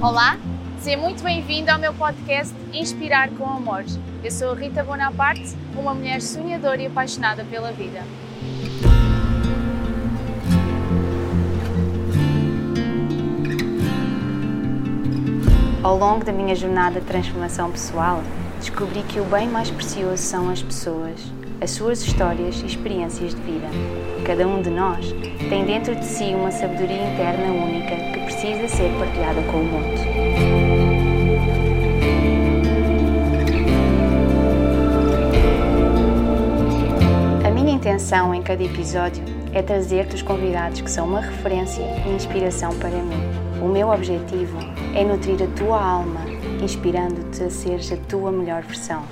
Olá, seja muito bem-vindo ao meu podcast Inspirar com Amor. Eu sou Rita Bonaparte, uma mulher sonhadora e apaixonada pela vida. Ao longo da minha jornada de transformação pessoal, descobri que o bem mais precioso são as pessoas, as suas histórias e experiências de vida. Cada um de nós tem dentro de si uma sabedoria interna única que precisa ser partilhada com o mundo. A minha intenção em cada episódio é trazer-te os convidados que são uma referência e inspiração para mim. O meu objetivo é nutrir a tua alma, inspirando-te a seres a tua melhor versão.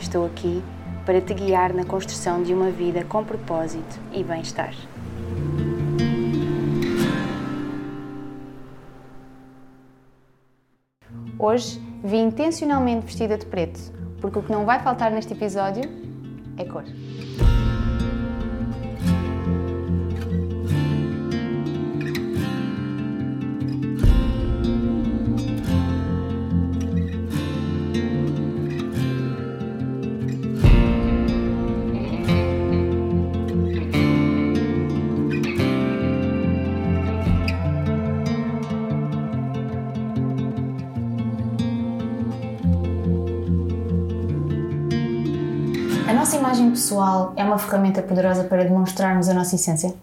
Estou aqui para te guiar na construção de uma vida com propósito e bem-estar. Hoje vim intencionalmente vestida de preto, porque o que não vai faltar neste episódio é cor. Pessoal é uma ferramenta poderosa para demonstrarmos a nossa essência?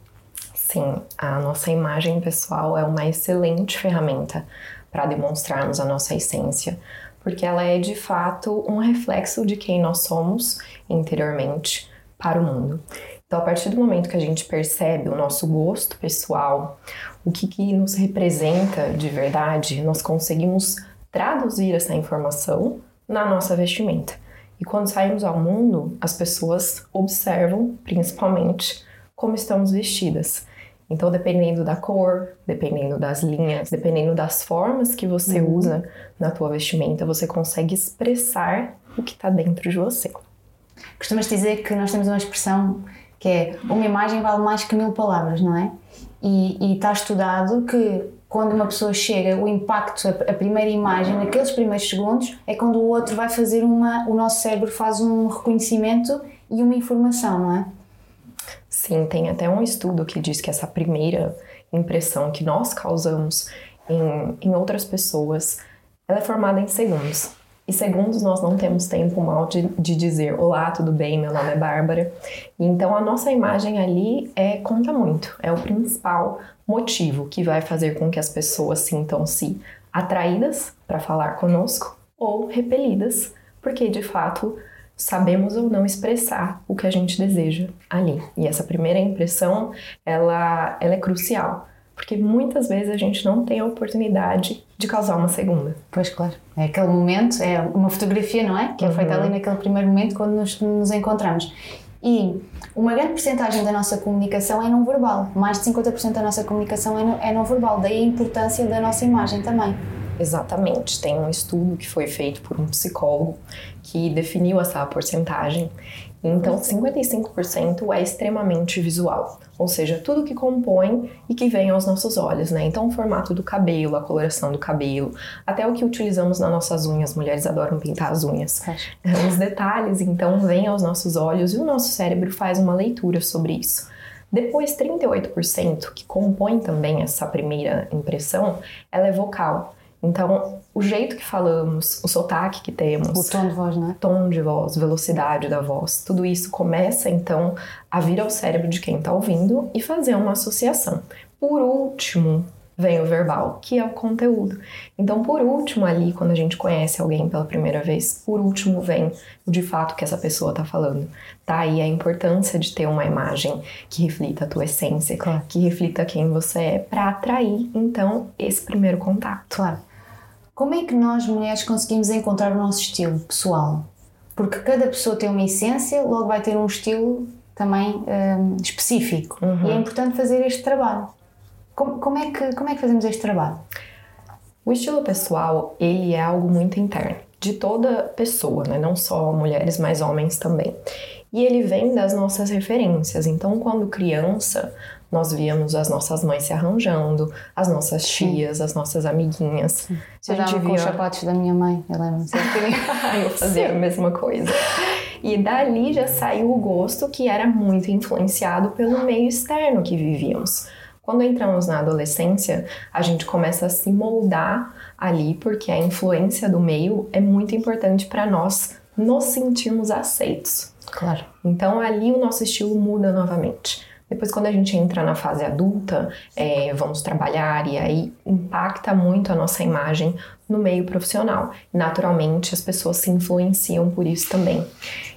Sim, a nossa imagem pessoal é uma excelente ferramenta para demonstrarmos a nossa essência, porque ela é de fato um reflexo de quem nós somos interiormente para o mundo. Então, a partir do momento que a gente percebe o nosso gosto pessoal, o que, que nos representa de verdade, nós conseguimos traduzir essa informação na nossa vestimenta. E quando saímos ao mundo, as pessoas observam, principalmente, como estamos vestidas. Então, dependendo da cor, dependendo das linhas, dependendo das formas que você Uhum. usa na tua vestimenta, você consegue expressar o que está dentro de você. Costumas dizer que nós temos uma expressão que é uma imagem vale mais que mil palavras, não é? E, e está estudado que quando uma pessoa chega, o impacto, a, primeira imagem, naqueles primeiros segundos, é quando o outro vai fazer uma. O nosso cérebro faz um reconhecimento e uma informação, não é? Sim, tem até um estudo que diz que essa primeira impressão que nós causamos em, em outras pessoas, ela é formada em segundos. E segundos nós não temos tempo mal de, de dizer Olá, tudo bem? Meu nome é Bárbara. Então a nossa imagem ali é conta muito, é o principal motivo que vai fazer com que as pessoas sintam-se atraídas para falar conosco ou repelidas, porque de fato sabemos ou não expressar o que a gente deseja ali. E essa primeira impressão, ela, ela é crucial, porque muitas vezes a gente não tem a oportunidade de causar uma segunda. Pois claro. É aquele momento, é uma fotografia, não é? Que é feita Uhum. ali naquele primeiro momento quando nos, nos encontramos. E uma grande porcentagem da nossa comunicação é não verbal. Mais de 50% da nossa comunicação é não, é não verbal. Daí a importância da nossa imagem também. Exatamente. Tem um estudo que foi feito por um psicólogo que definiu essa porcentagem. Então, 55% é extremamente visual, ou seja, tudo que compõe e que vem aos nossos olhos, né? Então, o formato do cabelo, a coloração do cabelo, até o que utilizamos nas nossas unhas, mulheres adoram pintar as unhas. Os detalhes, então, vêm aos nossos olhos e o nosso cérebro faz uma leitura sobre isso. Depois, 38%, que compõe também essa primeira impressão, ela é vocal. Então, o jeito que falamos, o sotaque que temos, O tom de voz, não é? tom de voz, velocidade da voz, tudo isso começa então a vir ao cérebro de quem está ouvindo e fazer uma associação. Por último, vem o verbal, que é o conteúdo. Então, por último, ali, quando a gente conhece alguém pela primeira vez, por último vem o de fato que essa pessoa está falando. Tá aí a importância de ter uma imagem que reflita a tua essência, Claro. que reflita quem você é, para atrair então esse primeiro contato. Claro. Como é que nós, mulheres, conseguimos encontrar o nosso estilo pessoal? Porque cada pessoa tem uma essência, logo vai ter um estilo também hum, específico. E é importante fazer este trabalho. Como, como é que, como é que fazemos este trabalho? O estilo pessoal, ele é algo muito interno de toda pessoa, né? Não só mulheres, mas homens também. E ele vem das nossas referências. Então, quando criança, nós víamos as nossas mães se arranjando, as nossas tias, Sim. as nossas amiguinhas. Você a gente via... com os sapatos da minha mãe, eu lembro. eu fazia Sim. a mesma coisa. E dali já saiu o gosto que era muito influenciado pelo meio externo que vivíamos. Quando entramos na adolescência, a gente começa a se moldar ali, porque a influência do meio é muito importante para nós nos sentirmos aceitos. Claro. Então ali o nosso estilo muda novamente. Depois, quando a gente entra na fase adulta, é, vamos trabalhar e aí impacta muito a nossa imagem no meio profissional. Naturalmente, as pessoas se influenciam por isso também.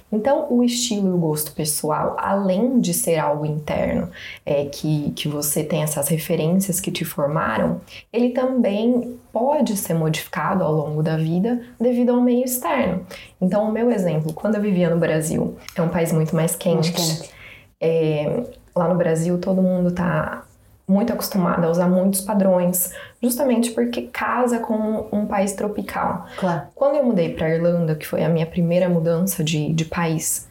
Então, o estilo e o gosto pessoal, além de ser algo interno, é, que, que você tem essas referências que te formaram, ele também pode ser modificado ao longo da vida devido ao meio externo. Então, o meu exemplo, quando eu vivia no Brasil, é um país muito mais quente. Muito quente. É, lá no Brasil, todo mundo tá muito acostumado a usar muitos padrões, justamente porque casa com um país tropical. Claro. Quando eu mudei para Irlanda, que foi a minha primeira mudança de, de país,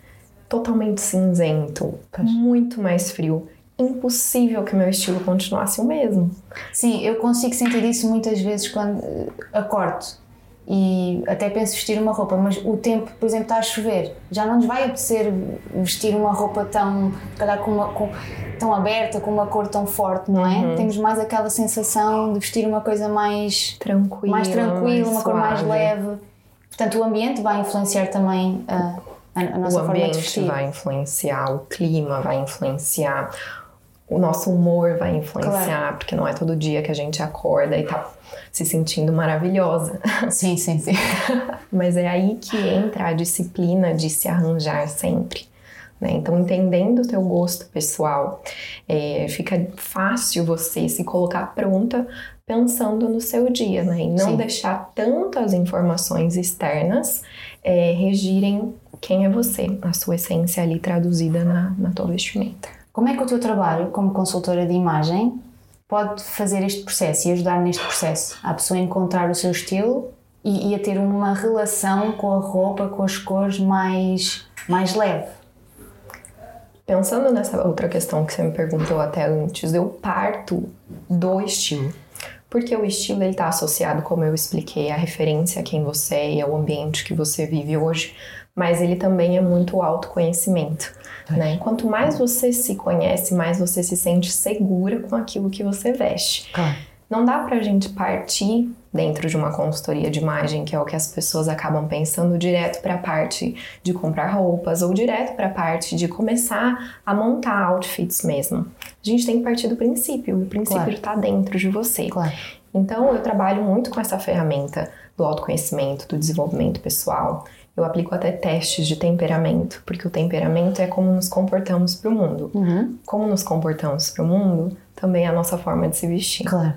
totalmente cinzento, muito mais frio. Impossível que meu estilo continuasse o mesmo. Sim, eu consigo sentir isso muitas vezes quando uh, acordo e até penso vestir uma roupa, mas o tempo, por exemplo, está a chover, já não nos vai apetecer vestir uma roupa tão, calhar, com uma, com, tão aberta, com uma cor tão forte, não é? Uhum. Temos mais aquela sensação de vestir uma coisa mais tranquila, mais tranquila uma suave. cor mais leve. Portanto, o ambiente vai influenciar também a, a, nossa o forma de vestir. O ambiente vai influenciar, o clima vai influenciar, o nosso humor vai influenciar, claro. porque não é todo dia que a gente acorda e tá se sentindo maravilhosa. Sim, sim, sim. Mas é aí que entra a disciplina de se arranjar sempre. Né? Então, entendendo o teu gosto pessoal, é, fica fácil você se colocar pronta pensando no seu dia, né? E não Sim. deixar tantas informações externas é, regirem quem é você, a sua essência ali traduzida na, na tua vestimenta. Como é que o teu trabalho como consultora de imagem pode fazer este processo e ajudar neste processo? A pessoa a encontrar o seu estilo e, e a ter uma relação com a roupa, com as cores mais, mais leve. Pensando nessa outra questão que você me perguntou até antes, eu parto do estilo. Porque o estilo está associado, como eu expliquei, à referência a quem você é e ao ambiente que você vive hoje, mas ele também é muito autoconhecimento. Né? Quanto mais você se conhece, mais você se sente segura com aquilo que você veste. Claro. Não dá pra gente partir dentro de uma consultoria de imagem, que é o que as pessoas acabam pensando, direto para a parte de comprar roupas ou direto para a parte de começar a montar outfits mesmo. A gente tem que partir do princípio, e o princípio está claro. dentro de você. Claro. Então, eu trabalho muito com essa ferramenta do autoconhecimento, do desenvolvimento pessoal. Eu aplico até testes de temperamento, porque o temperamento é como nos comportamos para o mundo. Uhum. Como nos comportamos para o mundo, também é a nossa forma de se vestir. Claro.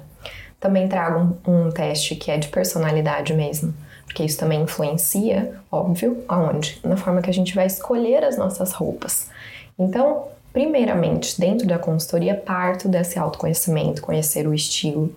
Também trago um, um teste que é de personalidade mesmo, porque isso também influencia, óbvio, aonde? Na forma que a gente vai escolher as nossas roupas. Então, primeiramente, dentro da consultoria, parto desse autoconhecimento, conhecer o estilo,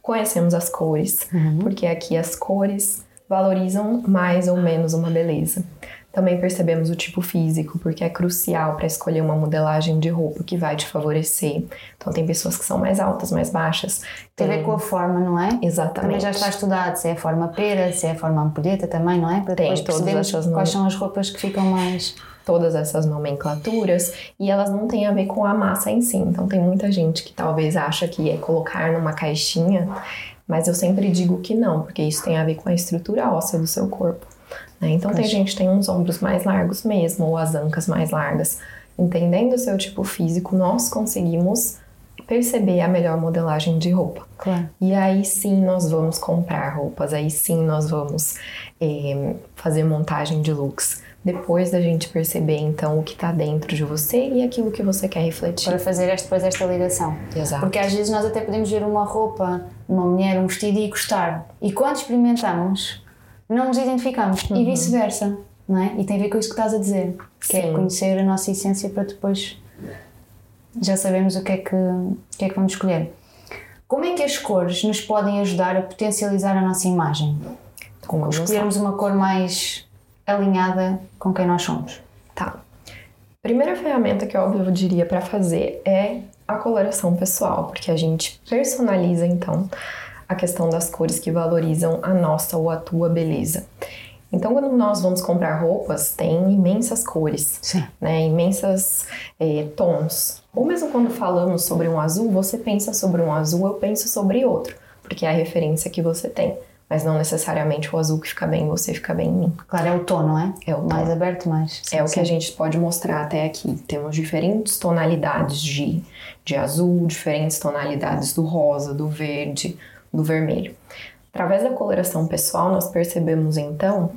conhecemos as cores, uhum. porque aqui as cores valorizam mais ou menos uma beleza. Também percebemos o tipo físico, porque é crucial para escolher uma modelagem de roupa que vai te favorecer. Então, tem pessoas que são mais altas, mais baixas. Tem a ver com a forma, não é? Exatamente. Também já está estudado se é a forma pera, se é a forma ampulheta também, não é? Para depois percebermos quais são as roupas que ficam mais todas essas nomenclaturas e elas não têm a ver com a massa em si. Então tem muita gente que talvez acha que é colocar numa caixinha mas eu sempre digo que não, porque isso tem a ver com a estrutura óssea do seu corpo. Né? Então, Poxa. tem gente que tem uns ombros mais largos mesmo, ou as ancas mais largas. Entendendo o seu tipo físico, nós conseguimos perceber a melhor modelagem de roupa. Claro. E aí sim nós vamos comprar roupas, aí sim nós vamos eh, fazer montagem de looks depois da gente perceber então o que está dentro de você e aquilo que você quer refletir. Para fazer depois esta ligação. Exato. Porque às vezes nós até podemos ver uma roupa, uma mulher, um vestido e gostar. E quando experimentamos, não nos identificamos. Uhum. E vice-versa. Não é? E tem a ver com isso que estás a dizer. Que é Sim. é conhecer a nossa essência para depois já sabemos o que é que, o que, é que vamos escolher. Como é que as cores nos podem ajudar a potencializar a nossa imagem? Como escolhermos uma cor mais alinhada com quem nós somos. Tá. Primeira ferramenta que óbvio eu diria para fazer é a coloração pessoal, porque a gente personaliza então a questão das cores que valorizam a nossa ou a tua beleza. Então, quando nós vamos comprar roupas, tem imensas cores, Sim. né? imensas é, tons. Ou mesmo quando falamos sobre um azul, você pensa sobre um azul, eu penso sobre outro, porque é a referência que você tem. Mas não necessariamente o azul que fica bem em você fica bem em mim. Claro, é o tom, não é? É o tom. Mais aberto, mais. É o que a gente pode mostrar até aqui. Temos diferentes tonalidades de, de azul, diferentes tonalidades do rosa, do verde, do vermelho. Através da coloração pessoal, nós percebemos então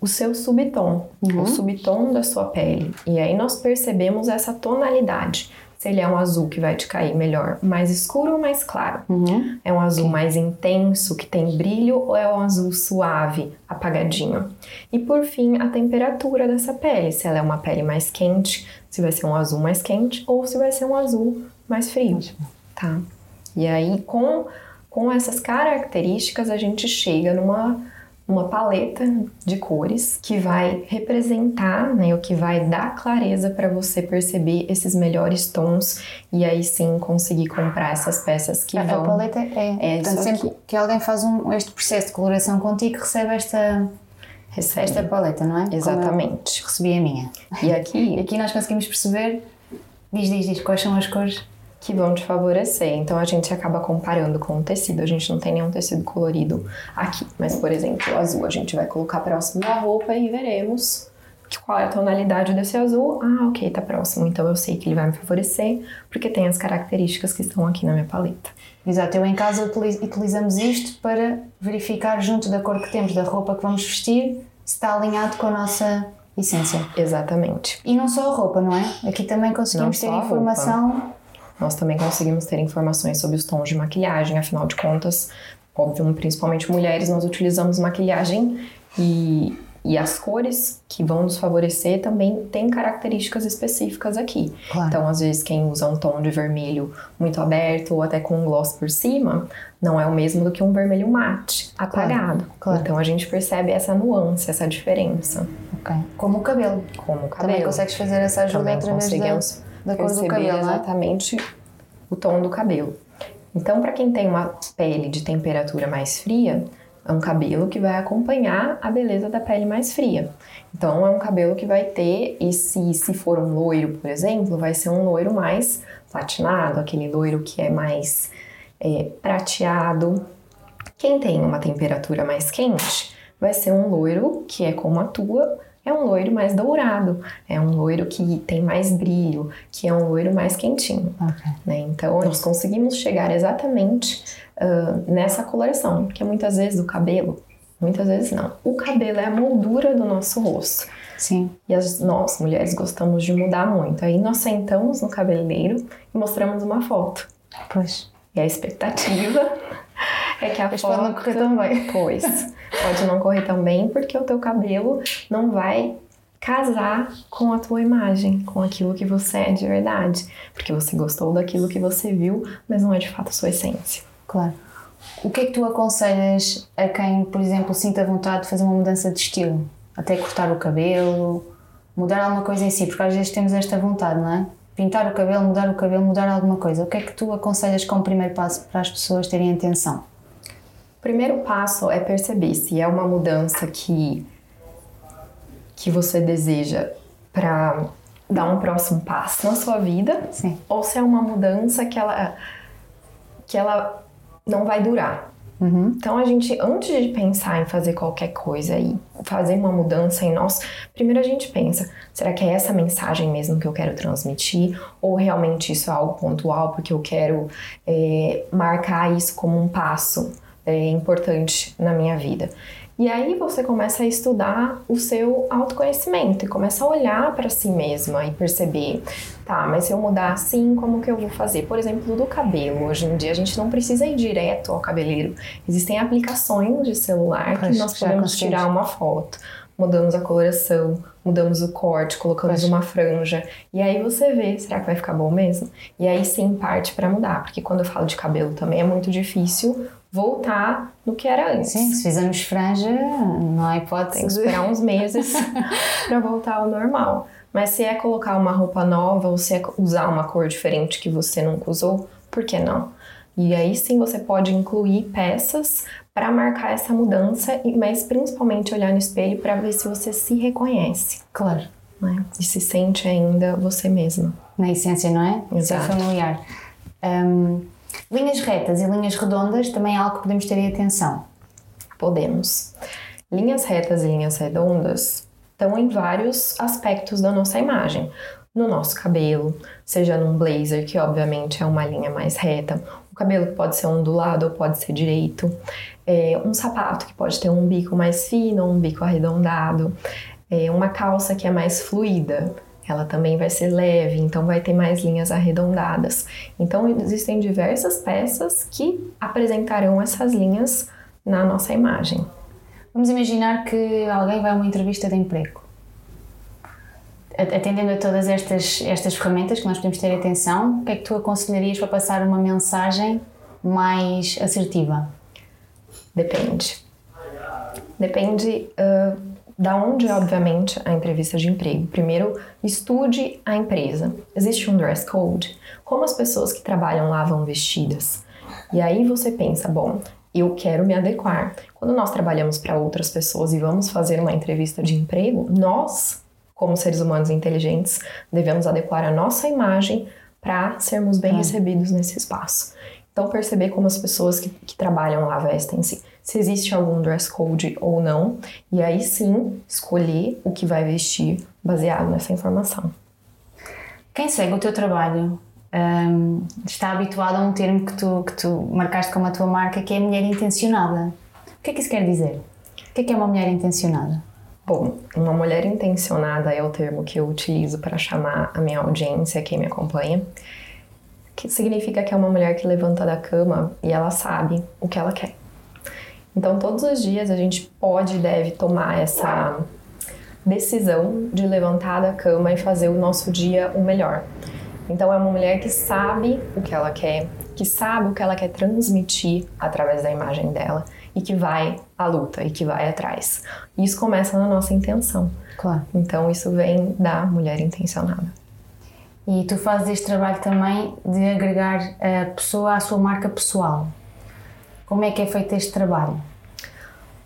o seu subtom, Uhum. o subtom da sua pele. E aí nós percebemos essa tonalidade. Se ele é um azul que vai te cair melhor, mais escuro ou mais claro. Uhum. É um azul mais intenso, que tem brilho, ou é um azul suave, apagadinho? E por fim, a temperatura dessa pele. Se ela é uma pele mais quente, se vai ser um azul mais quente, ou se vai ser um azul mais frio, tá? E aí, com, com essas características, a gente chega numa, numa paleta de cores que vai representar, né, o que vai dar clareza para você perceber esses melhores tons e aí sim conseguir comprar essas peças que A, a vão paleta é. É isso sempre aqui. que alguém faz um, este processo de coloração contigo, recebe esta, receber. esta paleta, não é? Exatamente. recebi a minha. E E aqui aqui nós conseguimos perceber. Diz, diz, diz, quais são as cores? Que vão te favorecer. Então a gente acaba comparando com o tecido. A gente não tem nenhum tecido colorido aqui. Mas, por exemplo, o azul a gente vai colocar próximo da roupa e veremos qual é a tonalidade desse azul. Ah, ok, tá próximo. Então eu sei que ele vai me favorecer porque tem as características que estão aqui na minha paleta. Exato, eu em casa utiliz- utilizamos isto para verificar, junto da cor que temos da roupa que vamos vestir, se está alinhado com a nossa essência. Exatamente. E não só a roupa, não é? Aqui também conseguimos ter informação. Nós também conseguimos ter informações sobre os tons de maquiagem, afinal de contas, óbvio, principalmente mulheres, nós utilizamos maquiagem e, e as cores que vão nos favorecer também têm características específicas aqui. Claro. Então, às vezes, quem usa um tom de vermelho muito aberto ou até com um gloss por cima, não é o mesmo do que um vermelho mate, apagado. claro. Então, a gente percebe essa nuance, essa diferença. Ok. Como o cabelo. Como o cabelo. Também consegues fazer essa ajuda através da, da cor do cabelo, não é? exatamente o tom do cabelo. Então, para quem tem uma pele de temperatura mais fria, é um cabelo que vai acompanhar a beleza da pele mais fria. Então, é um cabelo que vai ter, e se, se for um loiro, por exemplo, vai ser um loiro mais platinado, aquele loiro que é mais é, prateado. Quem tem uma temperatura mais quente, vai ser um loiro que é como a tua, é um loiro mais dourado, é um loiro que tem mais brilho, que é um loiro mais quentinho. Ok. né? Então, nós conseguimos chegar exatamente ah, nessa coloração, que é muitas vezes o cabelo, muitas vezes não. O cabelo é a moldura do nosso rosto. Sim. E as, nós, mulheres, gostamos de mudar muito. Aí nós sentamos no cabeleireiro e mostramos uma foto. Pois. E a expectativa é que a Mas foto... pode não correr tão bem. Pois, pode não correr tão bem porque o teu cabelo não vai casar com a tua imagem, com aquilo que você é de verdade. Porque você gostou daquilo que você viu, mas não é de fato a sua essência. Claro. O que é que tu aconselhas a quem, por exemplo, sinta vontade de fazer uma mudança de estilo? Até cortar o cabelo, mudar alguma coisa em si, porque às vezes temos esta vontade, não é? Pintar o cabelo, mudar o cabelo, mudar alguma coisa. O que é que tu aconselhas como primeiro passo para as pessoas terem atenção? O primeiro passo é perceber se é uma mudança que que você deseja para dar um próximo passo na sua vida, Sim. ou se é uma mudança que ela que ela não vai durar. Uhum. Então a gente, antes de pensar em fazer qualquer coisa e fazer uma mudança em nós, primeiro a gente pensa: será que é essa mensagem mesmo que eu quero transmitir? Ou realmente isso é algo pontual porque eu quero é, marcar isso como um passo é, importante na minha vida? E aí você começa a estudar o seu autoconhecimento e começa a olhar para si mesma e perceber, tá, mas se eu mudar assim, como que eu vou fazer? Por exemplo, do cabelo. Hoje em dia a gente não precisa ir direto ao cabeleireiro. Existem aplicações de celular que nós podemos tirar uma foto. Mudamos a coloração, mudamos o corte, colocamos uma franja. E aí você vê, será que vai ficar bom mesmo? E aí sim parte para mudar, porque quando eu falo de cabelo também é muito difícil voltar no que era antes. Sim, se fizermos franja, não há hipótese. Tem que esperar uns meses para voltar ao normal. Mas se é colocar uma roupa nova ou se é usar uma cor diferente que você nunca usou, por que não? E aí sim você pode incluir peças para marcar essa mudança, mas principalmente olhar no espelho para ver se você se reconhece. Claro. Né? E se sente ainda você mesma. Na essência, não é? Exato. Ser familiar. Um, linhas retas e linhas redondas também é algo que podemos ter em atenção. Podemos. Linhas retas e linhas redondas estão em vários aspectos da nossa imagem. No nosso cabelo, seja num blazer, que obviamente é uma linha mais reta, o cabelo que pode ser ondulado ou pode ser direito, é, um sapato que pode ter um bico mais fino, um bico arredondado, é, uma calça que é mais fluida, ela também vai ser leve, então vai ter mais linhas arredondadas. Então existem diversas peças que apresentarão essas linhas na nossa imagem. Vamos imaginar que alguém vai a uma entrevista de emprego. Atendendo a todas estas, estas ferramentas que nós podemos ter atenção, o que é que tu aconselharias para passar uma mensagem mais assertiva? Depende. Depende uh, da onde, obviamente, a entrevista de emprego. Primeiro, estude a empresa. Existe um dress code? Como as pessoas que trabalham lá vão vestidas? E aí você pensa, bom, eu quero me adequar. Quando nós trabalhamos para outras pessoas e vamos fazer uma entrevista de emprego, nós, como seres humanos inteligentes, devemos adequar a nossa imagem para sermos bem é. recebidos nesse espaço. Então, perceber como as pessoas que, que trabalham lá vestem-se, se existe algum dress code ou não, e aí sim escolher o que vai vestir baseado nessa informação. Quem segue o teu trabalho um, está habituado a um termo que tu, que tu marcaste como a tua marca, que é mulher intencionada. O que é que isso quer dizer? O que é que é uma mulher intencionada? Bom, uma mulher intencionada é o termo que eu utilizo para chamar a minha audiência, quem me acompanha que significa que é uma mulher que levanta da cama e ela sabe o que ela quer. Então, todos os dias a gente pode e deve tomar essa decisão de levantar da cama e fazer o nosso dia o melhor. Então, é uma mulher que sabe o que ela quer, que sabe o que ela quer transmitir através da imagem dela e que vai à luta e que vai atrás. Isso começa na nossa intenção. Claro. Então, isso vem da mulher intencionada. E tu fazes este trabalho também de agregar a pessoa à sua marca pessoal. Como é que é feito este trabalho?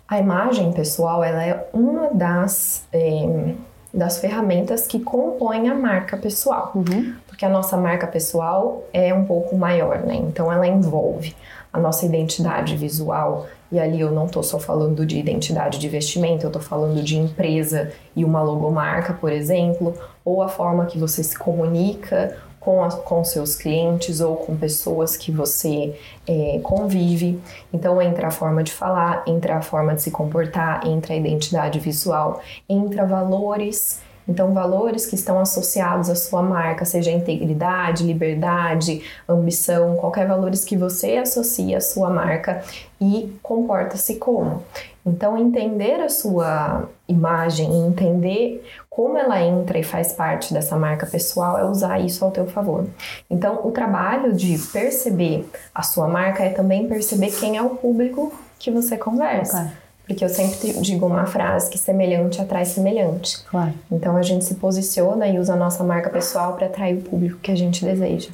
A imagem pessoal ela é uma das, eh, das ferramentas que compõem a marca pessoal. Uhum. Porque a nossa marca pessoal é um pouco maior, né? Então ela envolve a nossa identidade visual, e ali eu não estou só falando de identidade de vestimento, eu estou falando de empresa e uma logomarca, por exemplo, ou a forma que você se comunica com, a, com seus clientes ou com pessoas que você é, convive. Então entra a forma de falar, entra a forma de se comportar, entra a identidade visual, entra valores então, valores que estão associados à sua marca, seja integridade, liberdade, ambição, qualquer valores que você associe à sua marca e comporta-se como. Então, entender a sua imagem, entender como ela entra e faz parte dessa marca pessoal é usar isso ao teu favor. Então, o trabalho de perceber a sua marca é também perceber quem é o público que você conversa. Okay. Porque eu sempre digo uma frase que semelhante atrai semelhante. Claro. Então a gente se posiciona e usa a nossa marca pessoal para atrair o público que a gente deseja.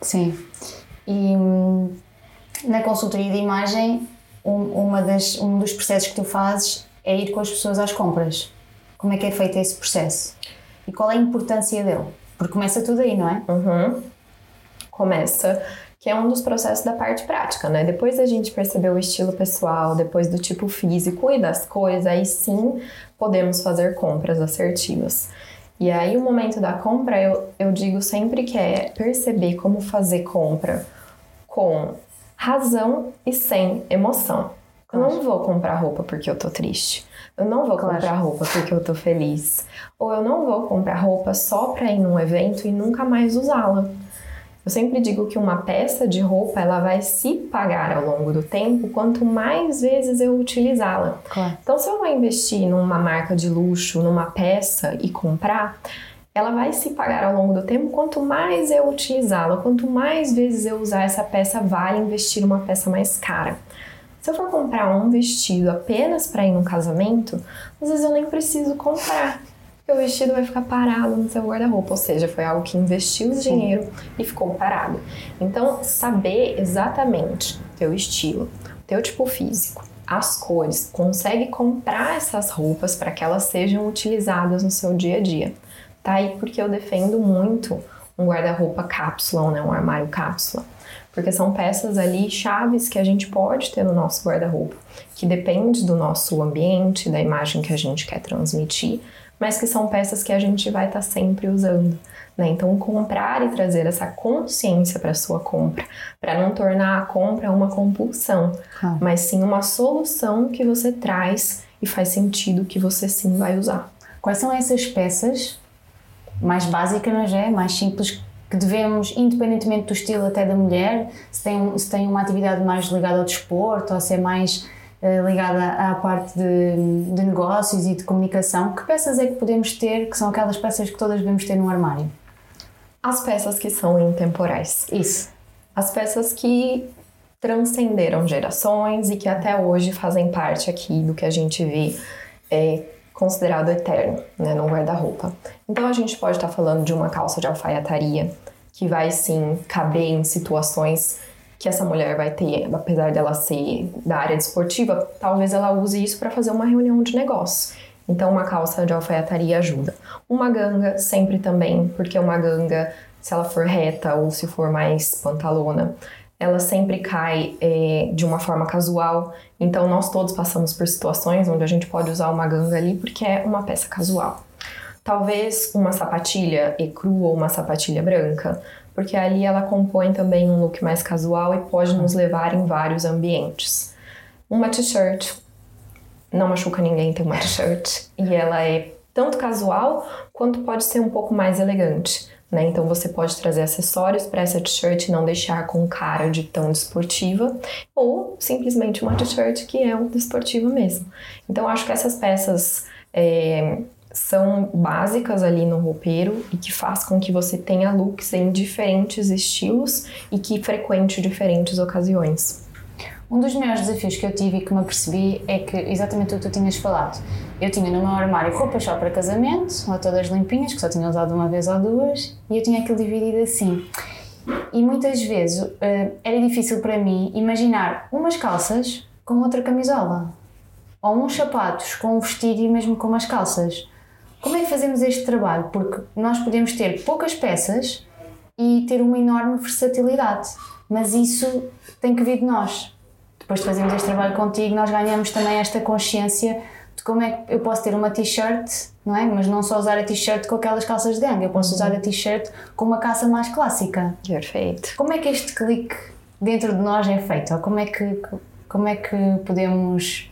Sim. E na consultoria de imagem, um, uma das, um dos processos que tu fazes é ir com as pessoas às compras. Como é que é feito esse processo? E qual é a importância dele? Porque começa tudo aí, não é? Uhum. Começa que é um dos processos da parte prática, né? Depois da gente perceber o estilo pessoal, depois do tipo físico e das cores, aí sim podemos fazer compras assertivas. E aí o momento da compra, eu, eu digo sempre que é perceber como fazer compra com razão e sem emoção. Eu não vou comprar roupa porque eu tô triste. Eu não vou claro. comprar roupa porque eu tô feliz. Ou eu não vou comprar roupa só pra ir num evento e nunca mais usá-la. Eu sempre digo que uma peça de roupa ela vai se pagar ao longo do tempo quanto mais vezes eu utilizá-la. Claro. Então, se eu vou investir numa marca de luxo, numa peça e comprar, ela vai se pagar ao longo do tempo quanto mais eu utilizá-la, quanto mais vezes eu usar essa peça, vale investir numa peça mais cara. Se eu for comprar um vestido apenas para ir num casamento, às vezes eu nem preciso comprar o vestido vai ficar parado no seu guarda-roupa, ou seja, foi algo que investiu Sim. dinheiro e ficou parado. Então, saber exatamente teu estilo, teu tipo físico, as cores, consegue comprar essas roupas para que elas sejam utilizadas no seu dia a dia. Tá aí porque eu defendo muito um guarda-roupa cápsula, né, um armário cápsula porque são peças ali chaves que a gente pode ter no nosso guarda-roupa, que depende do nosso ambiente, da imagem que a gente quer transmitir, mas que são peças que a gente vai estar tá sempre usando. Né? Então, comprar e trazer essa consciência para a sua compra, para não tornar a compra uma compulsão, ah. mas sim uma solução que você traz e faz sentido que você sim vai usar. Quais são essas peças mais básicas, é? mais simples que devemos, independentemente do estilo até da mulher, se tem, se tem uma atividade mais ligada ao desporto ou se é mais ligada à parte de, de, negócios e de comunicação, que peças é que podemos ter que são aquelas peças que todas devemos ter no armário? As peças que são intemporais. Isso. As peças que transcenderam gerações e que até hoje fazem parte aqui do que a gente vê é, considerado eterno, né, no guarda-roupa. Então a gente pode estar falando de uma calça de alfaiataria que vai sim caber em situações que essa mulher vai ter, apesar dela ser da área desportiva, talvez ela use isso para fazer uma reunião de negócio. Então uma calça de alfaiataria ajuda. Uma ganga sempre também, porque uma ganga, se ela for reta ou se for mais pantalona, ela sempre cai é, de uma forma casual. Então, nós todos passamos por situações onde a gente pode usar uma ganga ali porque é uma peça casual. Talvez uma sapatilha ecru ou uma sapatilha branca, porque ali ela compõe também um look mais casual e pode nos levar em vários ambientes. Uma t-shirt, não machuca ninguém ter uma t-shirt, e ela é tanto casual quanto pode ser um pouco mais elegante. Né? Então você pode trazer acessórios para essa t-shirt e não deixar com cara de tão desportiva, ou simplesmente uma t-shirt que é um desportiva mesmo. Então acho que essas peças é, são básicas ali no roupeiro e que faz com que você tenha looks em diferentes estilos e que frequente diferentes ocasiões. Um dos maiores desafios que eu tive e que me apercebi é que exatamente o que tu tinhas falado. Eu tinha no meu armário roupas só para casamento, lá todas limpinhas, que só tinha usado uma vez ou duas, e eu tinha aquilo dividido assim. E muitas vezes uh, era difícil para mim imaginar umas calças com outra camisola, ou uns sapatos com um vestido e mesmo com umas calças. Como é que fazemos este trabalho? Porque nós podemos ter poucas peças e ter uma enorme versatilidade, mas isso tem que vir de nós depois de fazermos este trabalho contigo, nós ganhamos também esta consciência de como é que eu posso ter uma t-shirt, não é? Mas não só usar a t-shirt com aquelas calças de gangue, eu posso usar a t-shirt com uma calça mais clássica. Perfeito. Como é que este clique dentro de nós é feito? Ou como é que, como é que podemos.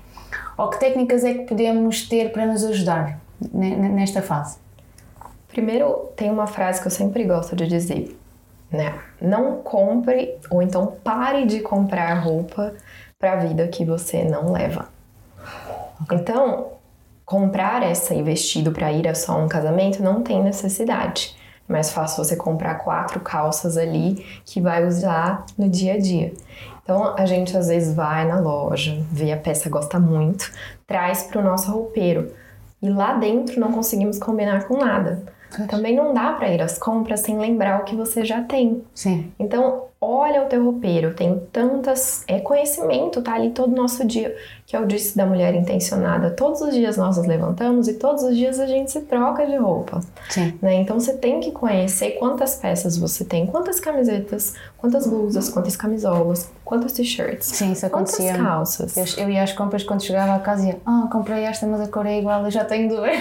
Ou que técnicas é que podemos ter para nos ajudar nesta fase? Primeiro, tem uma frase que eu sempre gosto de dizer, né? Não compre ou então pare de comprar roupa para a vida que você não leva. Então, comprar essa e vestido para ir a só um casamento não tem necessidade. Mais fácil você comprar quatro calças ali que vai usar no dia a dia. Então a gente às vezes vai na loja, vê a peça, gosta muito, traz para o nosso roupeiro e lá dentro não conseguimos combinar com nada. Também não dá para ir às compras sem lembrar o que você já tem. Sim. Então, olha o teu roupeiro, tem tantas. É conhecimento, tá ali todo nosso dia. Que é o disse da mulher intencionada. Todos os dias nós nos levantamos e todos os dias a gente se troca de roupa. Sim. Né? Então você tem que conhecer quantas peças você tem, quantas camisetas, quantas blusas, quantas camisolas, quantas t-shirts. Sim, isso acontecia. Quantas calças. Eu, eu ia às compras quando chegava a casa e ia, ah, comprei esta, mas a cor é igual, eu já tenho duas.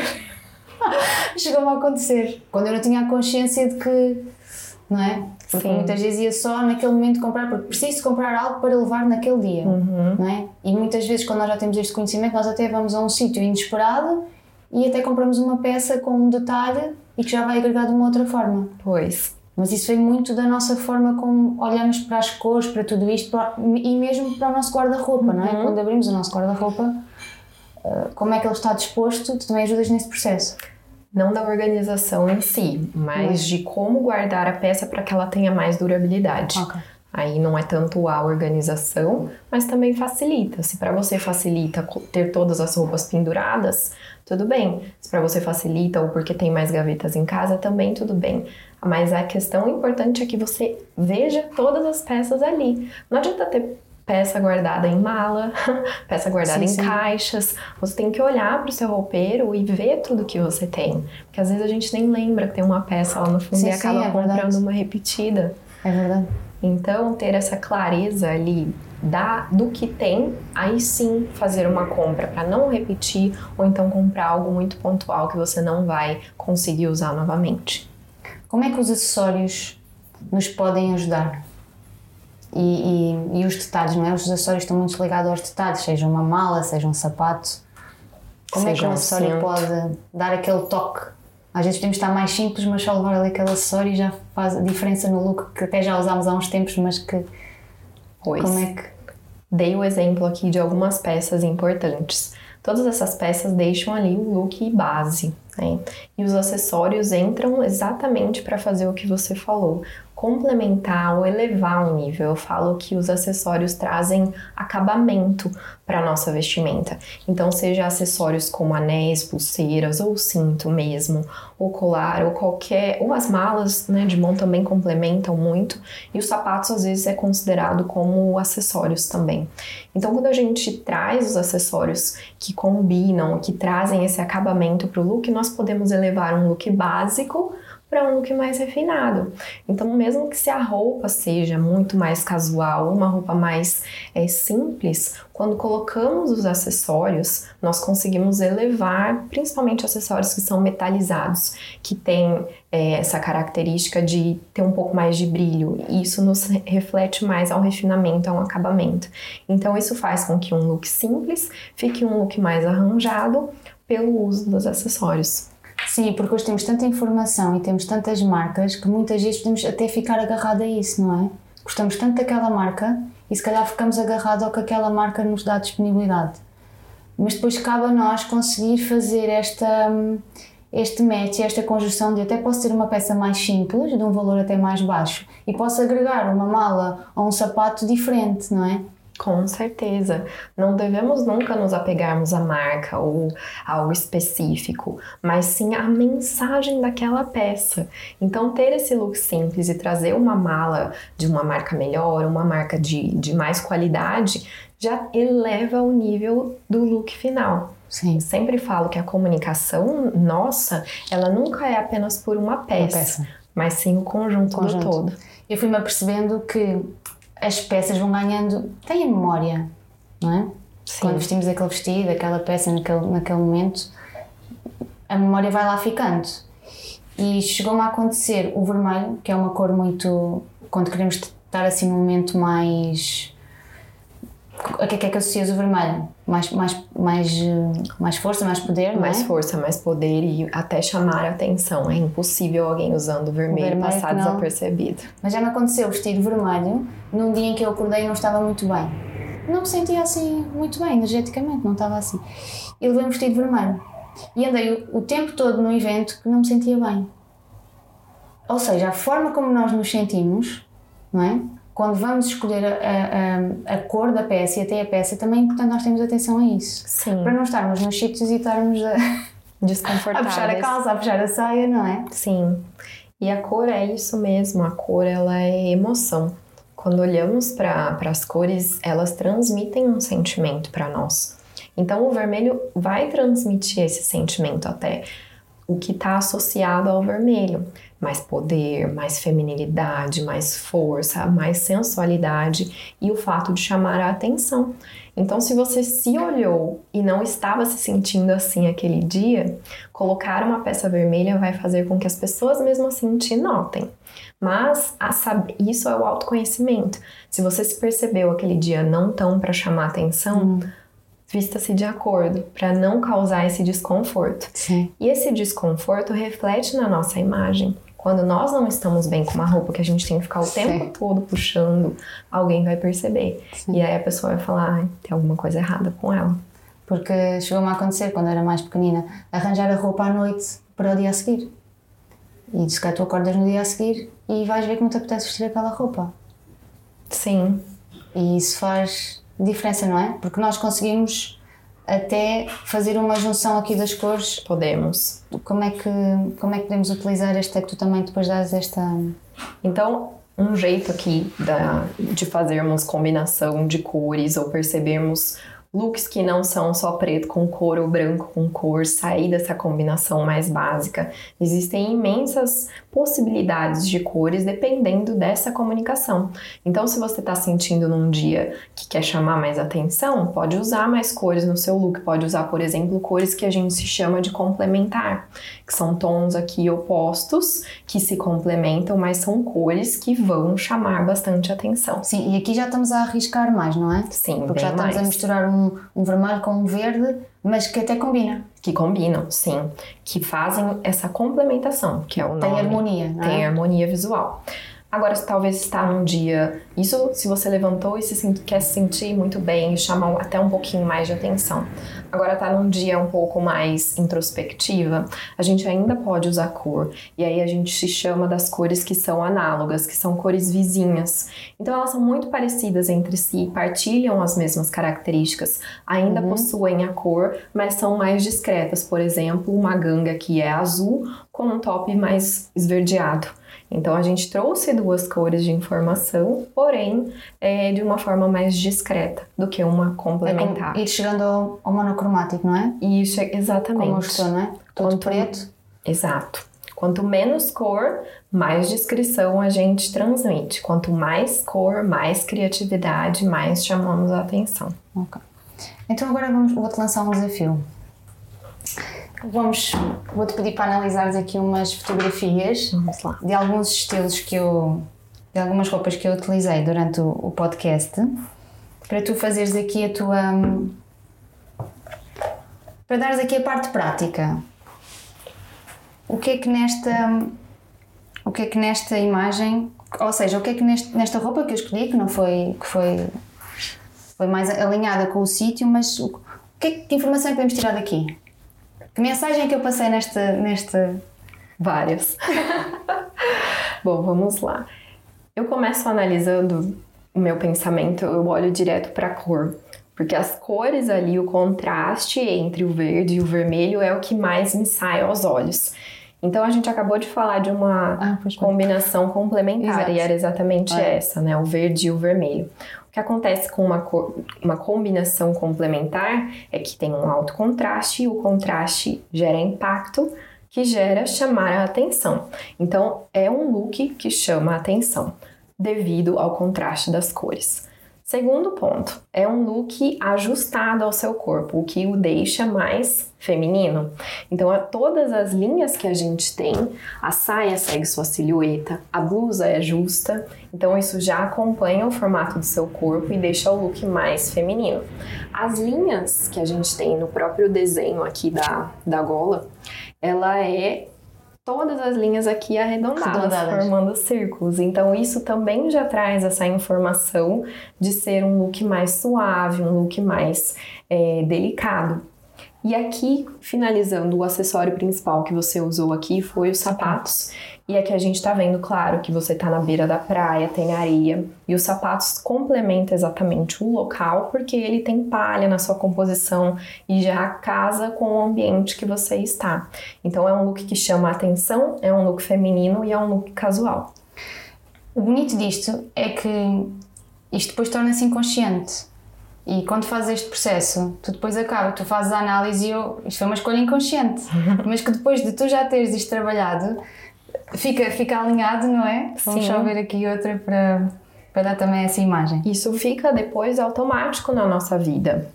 Chegou-me a acontecer. Quando eu não tinha a consciência de que, não é? Porque Sim. muitas vezes ia só naquele momento comprar, porque preciso comprar algo para levar naquele dia, uhum. não é? E muitas vezes, quando nós já temos este conhecimento, nós até vamos a um sítio inesperado e até compramos uma peça com um detalhe e que já vai agregar de uma outra forma. Pois. Mas isso vem muito da nossa forma como olhamos para as cores, para tudo isto para, e mesmo para o nosso guarda-roupa, uhum. não é? Uhum. Quando abrimos o nosso guarda-roupa, como é que ele está disposto, tu também ajudas nesse processo não da organização em si, mas de como guardar a peça para que ela tenha mais durabilidade. Okay. Aí não é tanto a organização, mas também facilita. Se para você facilita ter todas as roupas penduradas, tudo bem. Se para você facilita ou porque tem mais gavetas em casa, também tudo bem. Mas a questão importante é que você veja todas as peças ali. Não adianta ter peça guardada em mala, peça guardada sim, em sim. caixas. Você tem que olhar para o seu roupeiro e ver tudo que você tem. Porque às vezes a gente nem lembra que tem uma peça lá no fundo sim, e acaba é comprando verdade. uma repetida. É verdade. Então, ter essa clareza ali da, do que tem, aí sim fazer uma compra para não repetir ou então comprar algo muito pontual que você não vai conseguir usar novamente. Como é que os acessórios nos podem ajudar? E, e, e, os detalhes, não é? Os acessórios estão muito ligados aos detalhes, seja uma mala, seja um sapato. Como seja é que um acessório pode dar aquele toque? Às vezes podemos estar mais simples, mas só levar ali aquele acessório já faz a diferença no look que até já usámos há uns tempos, mas que. Pois. Como é que. Dei o exemplo aqui de algumas peças importantes. Todas essas peças deixam ali o look base, né? E os acessórios entram exatamente para fazer o que você falou, complementar ou elevar um nível. Eu falo que os acessórios trazem acabamento para nossa vestimenta. Então, seja acessórios como anéis, pulseiras ou cinto mesmo, ou colar ou qualquer, ou as malas, né, de mão também complementam muito, e os sapatos às vezes é considerado como acessórios também. Então, quando a gente traz os acessórios que combinam, que trazem esse acabamento para o look, nós podemos elevar um look básico para um look mais refinado. Então, mesmo que se a roupa seja muito mais casual, uma roupa mais é, simples, quando colocamos os acessórios, nós conseguimos elevar, principalmente acessórios que são metalizados, que têm é, essa característica de ter um pouco mais de brilho. E isso nos reflete mais ao refinamento, ao acabamento. Então, isso faz com que um look simples fique um look mais arranjado pelo uso dos acessórios. Sim, porque hoje temos tanta informação e temos tantas marcas que muitas vezes podemos até ficar agarrado a isso, não é? Gostamos tanto daquela marca e se calhar ficamos agarrados ao que aquela marca nos dá disponibilidade. Mas depois cabe a nós conseguir fazer esta, este match, esta conjunção de até posso ter uma peça mais simples, de um valor até mais baixo, e posso agregar uma mala ou um sapato diferente, não é? Com certeza. Não devemos nunca nos apegarmos à marca ou algo específico, mas sim à mensagem daquela peça. Então, ter esse look simples e trazer uma mala de uma marca melhor, uma marca de, de mais qualidade, já eleva o nível do look final. Sim. Sempre falo que a comunicação nossa, ela nunca é apenas por uma peça, uma peça. mas sim o conjunto, conjunto. do todo. Eu fui-me apercebendo que as peças vão ganhando. têm a memória, não é? Sim. Quando vestimos aquele vestido, aquela peça naquele, naquele momento, a memória vai lá ficando. E chegou-me a acontecer o vermelho, que é uma cor muito. quando queremos estar assim num momento mais a que é que associas o vermelho? Mais, mais, mais, mais força, mais poder, Mais é? força, mais poder e até chamar a atenção. É impossível alguém usando vermelho, vermelho passar desapercebido. Mas já me aconteceu vestir vermelho num dia em que eu acordei e não estava muito bem. Não me sentia assim muito bem, energeticamente, não estava assim. E levei um vestido vermelho. E andei o, o tempo todo no evento que não me sentia bem. Ou seja, a forma como nós nos sentimos, não é? Quando vamos escolher a, a, a, cor da peça e até a peça, também é importante nós termos atenção a isso. Sim. Para não estarmos nos sítios e estarmos a, a puxar a calça, a puxar a saia, não é? Sim. E a cor é isso mesmo, a cor ela é emoção. Quando olhamos para as cores, elas transmitem um sentimento para nós. Então o vermelho vai transmitir esse sentimento até o que está associado ao vermelho mais poder, mais feminilidade, mais força, mais sensualidade e o fato de chamar a atenção. Então, se você se olhou e não estava se sentindo assim aquele dia, colocar uma peça vermelha vai fazer com que as pessoas mesmo assim te notem. Mas isso é o autoconhecimento. Se você se percebeu aquele dia não tão para chamar atenção, hum vista-se de acordo, para não causar esse desconforto. Sim. E esse desconforto reflete na nossa imagem. Quando nós não estamos bem com uma roupa que a gente tem que ficar o tempo todo puxando, alguém vai perceber. Sim. E aí a pessoa vai falar, ah, tem alguma coisa errada com ela. Porque chegou-me a acontecer, quando era mais pequenina, arranjar a roupa à noite para o dia a seguir. E se calhar tu acordas no dia a seguir e vais ver que não te apetece vestir aquela roupa. Sim. E isso faz diferença, não é? Porque nós conseguimos até fazer uma junção aqui das cores. Podemos. Como é que, como é que podemos utilizar esta que tu também depois dás esta. Então, um jeito aqui da, de fazermos combinação de cores ou percebermos looks que não são só preto com cor ou branco com cor, sair dessa combinação mais básica. Existem imensas possibilidades de cores dependendo dessa comunicação. Então, se você está sentindo num dia que quer chamar mais atenção, pode usar mais cores no seu look. Pode usar, por exemplo, cores que a gente se chama de complementar, que são tons aqui opostos que se complementam, mas são cores que vão chamar bastante atenção. Sim, e aqui já estamos a arriscar mais, não é? Sim, Porque já estamos mais. a misturar um, um vermelho com um verde, mas que até combina. Que combinam, sim. Que fazem essa complementação, que é o nome. Tem harmonia, não é? Tem harmonia visual. Agora, se talvez está num dia. Isso se você levantou e se quer se sentir muito bem chamar até um pouquinho mais de atenção. Agora está num dia um pouco mais introspectiva, a gente ainda pode usar cor. E aí a gente se chama das cores que são análogas, que são cores vizinhas. Então elas são muito parecidas entre si, partilham as mesmas características, ainda possuem a cor, mas são mais discretas. Por exemplo, uma ganga que é azul com um top mais esverdeado. Então a gente trouxe duas cores de informação, porém é, de uma forma mais discreta do que uma É complementar. como ir chegando ao, ao monocromático, não é? E isso é exatamente. Como estou, não é? Todo Quanto- preto. Exato. Quanto menos cor, mais descrição a gente transmite. Quanto mais cor, mais criatividade, mais chamamos a atenção. Ok. Então agora vamos, vou-te lançar um desafio. Vamos, vou-te pedir para analisares aqui umas fotografias de alguns estilos que eu, de algumas roupas que eu utilizei durante o, o podcast, para tu fazeres aqui a tua, para dares aqui a parte prática. O que é que nesta, o que é que nesta imagem, ou seja, o que é que neste, nesta roupa que eu escolhi, que não foi, que foi, foi mais alinhada com o sítio, mas o, o que, é que- que informação é que podemos tirar daqui? Que mensagem é que eu passei nesta, nesta, Várias. Bom, vamos lá. Eu começo analisando o meu pensamento, eu olho direto para a cor. Porque as cores ali, o contraste entre o verde e o vermelho é o que mais me sai aos olhos. Então a gente acabou de falar de uma Ah, combinação complementar Exato. e era exatamente É. essa, né? O verde e o vermelho. Que acontece com uma, cor- uma combinação complementar é que tem um alto contraste e o contraste gera impacto que gera chamar a atenção. Então, é um look que chama a atenção devido ao contraste das cores. Segundo ponto, é um look ajustado ao seu corpo, o que o deixa mais feminino. Então, a todas as linhas que a gente tem, a saia segue sua silhueta, a blusa é justa, então isso já acompanha o formato do seu corpo e deixa o look mais feminino. As linhas que a gente tem no próprio desenho aqui da, da gola, ela é todas as linhas aqui arredondadas, Arredondadas. formando círculos. Então isso também já traz essa informação de ser um look mais suave, um look mais é, delicado. E aqui, finalizando, o acessório principal que você usou aqui foi os sapatos. E aqui a gente tá vendo, claro, que você tá na beira da praia, tem areia. E os sapatos complementam exatamente o local, porque ele tem palha na sua composição e já casa com o ambiente que você está. Então é um look que chama a atenção, é um look feminino e é um look casual. O bonito disto é que isto depois torna-se inconsciente. E quando fazes este processo, tu depois acaba, tu fazes a análise e eu, isto foi uma escolha inconsciente, mas que depois de tu já teres isto trabalhado, fica, fica alinhado, não é? Vamos Sim. só ver aqui outra para, para dar também essa imagem. Isso fica depois automático na nossa vida.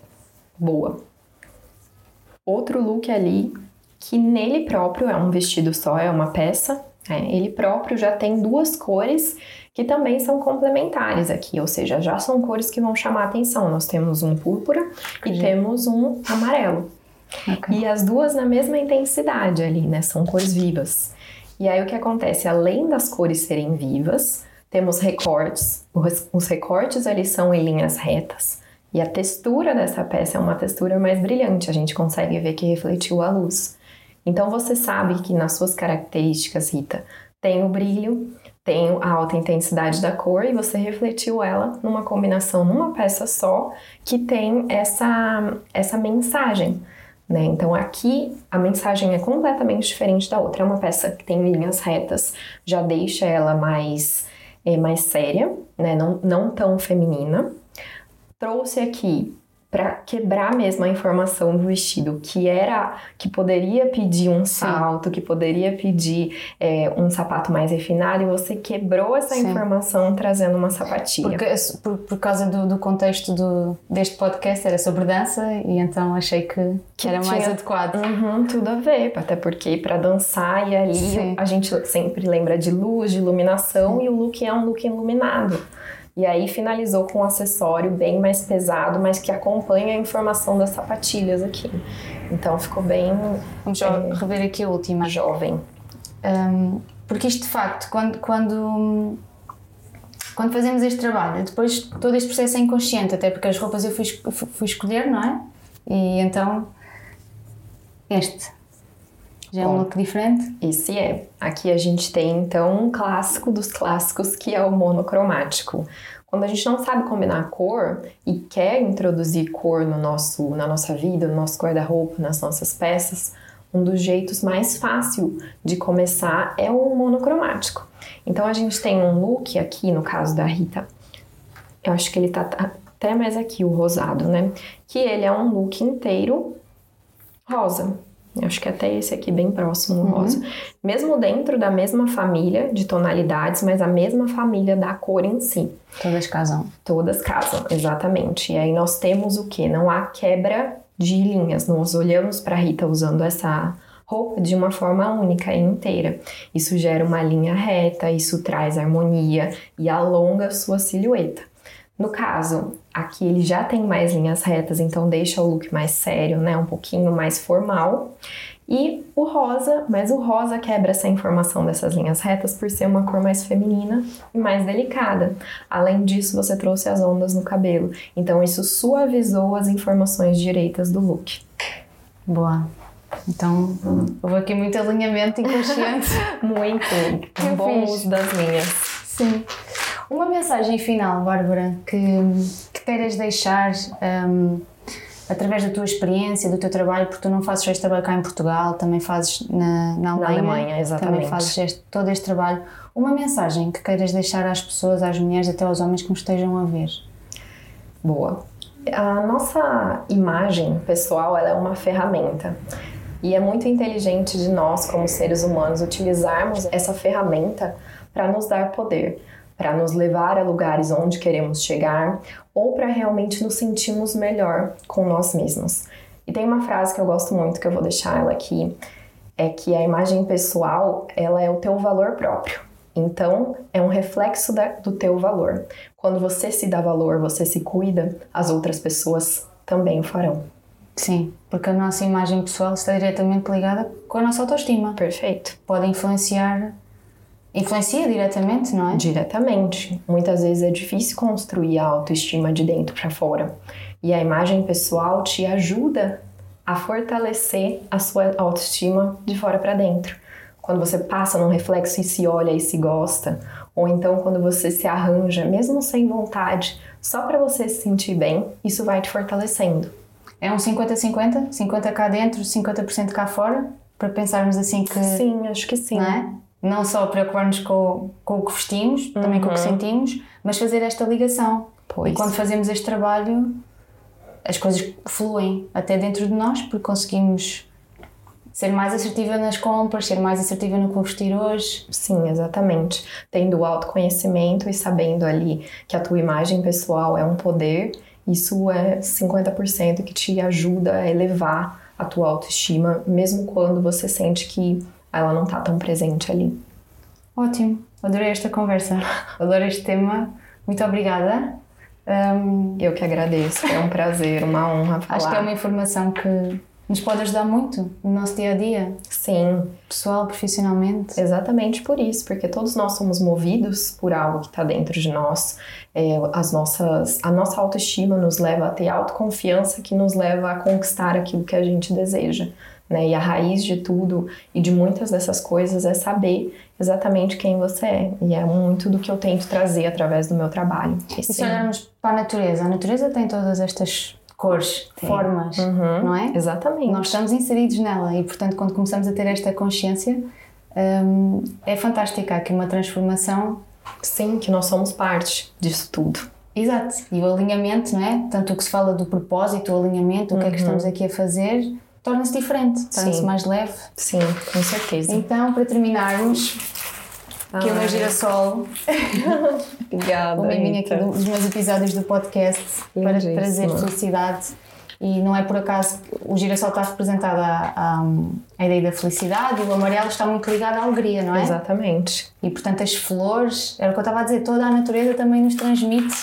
Boa. Outro look ali, que nele próprio é um vestido só, é uma peça. né? Ele próprio já tem duas cores que também são complementares aqui, ou seja, já são cores que vão chamar a atenção. Nós temos um púrpura e temos um amarelo. Ok. E as duas na mesma intensidade ali, né? São cores vivas. E aí o que acontece? Além das cores serem vivas, temos recortes. Os, recortes ali são em linhas retas. E a textura dessa peça é uma textura mais brilhante. A gente consegue ver que refletiu a luz. Então você sabe que nas suas características, Rita, tem o brilho, tem a alta intensidade da cor e você refletiu ela numa combinação numa peça só que tem essa, essa mensagem. Né? Então aqui a mensagem é completamente diferente da outra. É uma peça que tem linhas retas, já deixa ela mais, é, mais séria, né? não, não tão feminina. Trouxe aqui para quebrar mesmo a informação do vestido, que era que poderia pedir um salto, Sim. que poderia pedir é, um sapato mais refinado, e você quebrou essa Sim. informação trazendo uma sapatilha. Porque, por, por causa do, do contexto do, deste podcast era sobre dança, e então achei que, que era tinha, mais adequado. Uhum, tudo a ver, até porque para dançar e ali Sim. a gente sempre lembra de luz, de iluminação, e o look é um look iluminado. E aí finalizou com um acessório bem mais pesado, mas que acompanha a informação das sapatilhas aqui. Então ficou bem. Vamos é, rever aqui a última. Jovem. Um, porque isto de facto, quando, quando, quando fazemos este trabalho, depois todo este processo é inconsciente, até porque as roupas eu fui, fui escolher, não é? E então este já é um look diferente? Esse é. Aqui a gente tem então um clássico dos clássicos que é o monocromático. Quando a gente não sabe combinar cor e quer introduzir cor no nosso, na nossa vida, no nosso guarda-roupa, nas nossas peças, um dos jeitos mais fácil de começar é o monocromático. Então a gente tem um look aqui, no caso da Rita, eu acho que ele tá até mais aqui, o rosado, né? Que ele é um look inteiro rosa. Acho que até esse aqui bem próximo, uhum. rosa. Mesmo dentro da mesma família de tonalidades, mas a mesma família da cor em si. Todas casam. Todas casam, exatamente. E aí nós temos o que? Não há quebra de linhas. Nós olhamos para Rita usando essa roupa de uma forma única e inteira. Isso gera uma linha reta, isso traz harmonia e alonga sua silhueta. No caso, aqui ele já tem mais linhas retas, então deixa o look mais sério, né? Um pouquinho mais formal. E o rosa, mas o rosa quebra essa informação dessas linhas retas por ser uma cor mais feminina e mais delicada. Além disso, você trouxe as ondas no cabelo, então isso suavizou as informações direitas do look. Boa. Então, houve aqui muito alinhamento inconsciente. muito. Um bom uso das linhas. Sim. Uma mensagem final, Bárbara, que, que queiras deixar um, através da tua experiência, do teu trabalho, porque tu não fazes este trabalho cá em Portugal, também fazes na, na Alemanha. Na Alemanha, exatamente. Também fazes este, todo este trabalho. Uma mensagem que queiras deixar às pessoas, às mulheres, até aos homens que nos estejam a ver. Boa. A nossa imagem pessoal ela é uma ferramenta. E é muito inteligente de nós, como seres humanos, utilizarmos essa ferramenta para nos dar poder para nos levar a lugares onde queremos chegar ou para realmente nos sentirmos melhor com nós mesmos. E tem uma frase que eu gosto muito que eu vou deixar ela aqui, é que a imagem pessoal, ela é o teu valor próprio. Então, é um reflexo da, do teu valor. Quando você se dá valor, você se cuida, as outras pessoas também o farão. Sim, porque a nossa imagem pessoal está diretamente ligada com a nossa autoestima. Perfeito. Pode influenciar Influencia diretamente, não é? Diretamente. Muitas vezes é difícil construir a autoestima de dentro para fora. E a imagem pessoal te ajuda a fortalecer a sua autoestima de fora para dentro. Quando você passa num reflexo e se olha e se gosta, ou então quando você se arranja, mesmo sem vontade, só para você se sentir bem, isso vai te fortalecendo. É um 50-50? 50 cá dentro, 50% cá fora? Para pensarmos assim que. Sim, acho que sim. Não é? Não só preocupar-nos com, com o que vestimos, uhum. também com o que uhum. sentimos, mas fazer esta ligação. Pois. E quando fazemos este trabalho, as coisas fluem até dentro de nós, porque conseguimos ser mais assertiva nas compras, ser mais assertiva no que vestir hoje. Sim, exatamente. Tendo o autoconhecimento e sabendo ali que a tua imagem pessoal é um poder, isso é 50% que te ajuda a elevar a tua autoestima, mesmo quando você sente que ela não está tão presente ali. Ótimo, adorei esta conversa, adoro este tema. Muito obrigada. Um, Eu que agradeço, é um prazer, uma honra falar. Acho que é uma informação que nos pode ajudar muito no nosso dia a dia. Sim. Pessoal, profissionalmente. Exatamente por isso, porque todos nós somos movidos por algo que está dentro de nós. É, as nossas, a nossa autoestima nos leva a ter autoconfiança que nos leva a conquistar aquilo que a gente deseja. Né? E a raiz de tudo e de muitas dessas coisas é saber exatamente quem você é. E é muito do que eu tento trazer através do meu trabalho. E, se olharmos para a natureza, a natureza tem todas estas cores, formas, uhum, não é? Exatamente. Nós estamos inseridos nela e, portanto, quando começamos a ter esta consciência, hum, é fantástica aqui uma transformação. Sim, que nós somos parte disso tudo. Exato. E o alinhamento, não é? Tanto o que se fala do propósito, o alinhamento, o que é que uhum. estamos aqui a fazer, torna-se diferente, torna-se mais leve. Sim, com certeza. Então, para terminarmos, que é o meu girassol. Obrigada. o miminho aqui dos meus episódios do podcast para trazer felicidade. E não é por acaso que o girassol está representado à, à, ideia da felicidade e o amarelo está muito ligado à alegria, não é? Exatamente. E portanto as flores, era o que eu estava a dizer, toda a natureza também nos transmite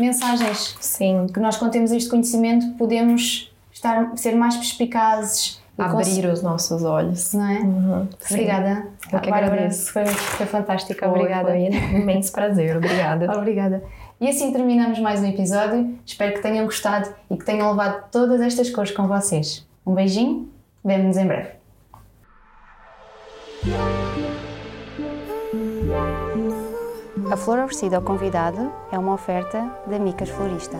mensagens. Sim. Que nós, quando temos este conhecimento, podemos estar, ser mais perspicazes. Abrir os nossos olhos. Não é? Uhum. Obrigada. Eu que Bárbara, agradeço. Foi, foi fantástica. Obrigada. Foi um imenso prazer. Obrigada. Obrigada. E assim terminamos mais um episódio. Espero que tenham gostado e que tenham levado todas estas cores com vocês. Um beijinho. Vemo-nos em breve. A flor oferecida ao convidado é uma oferta da Micas Florista.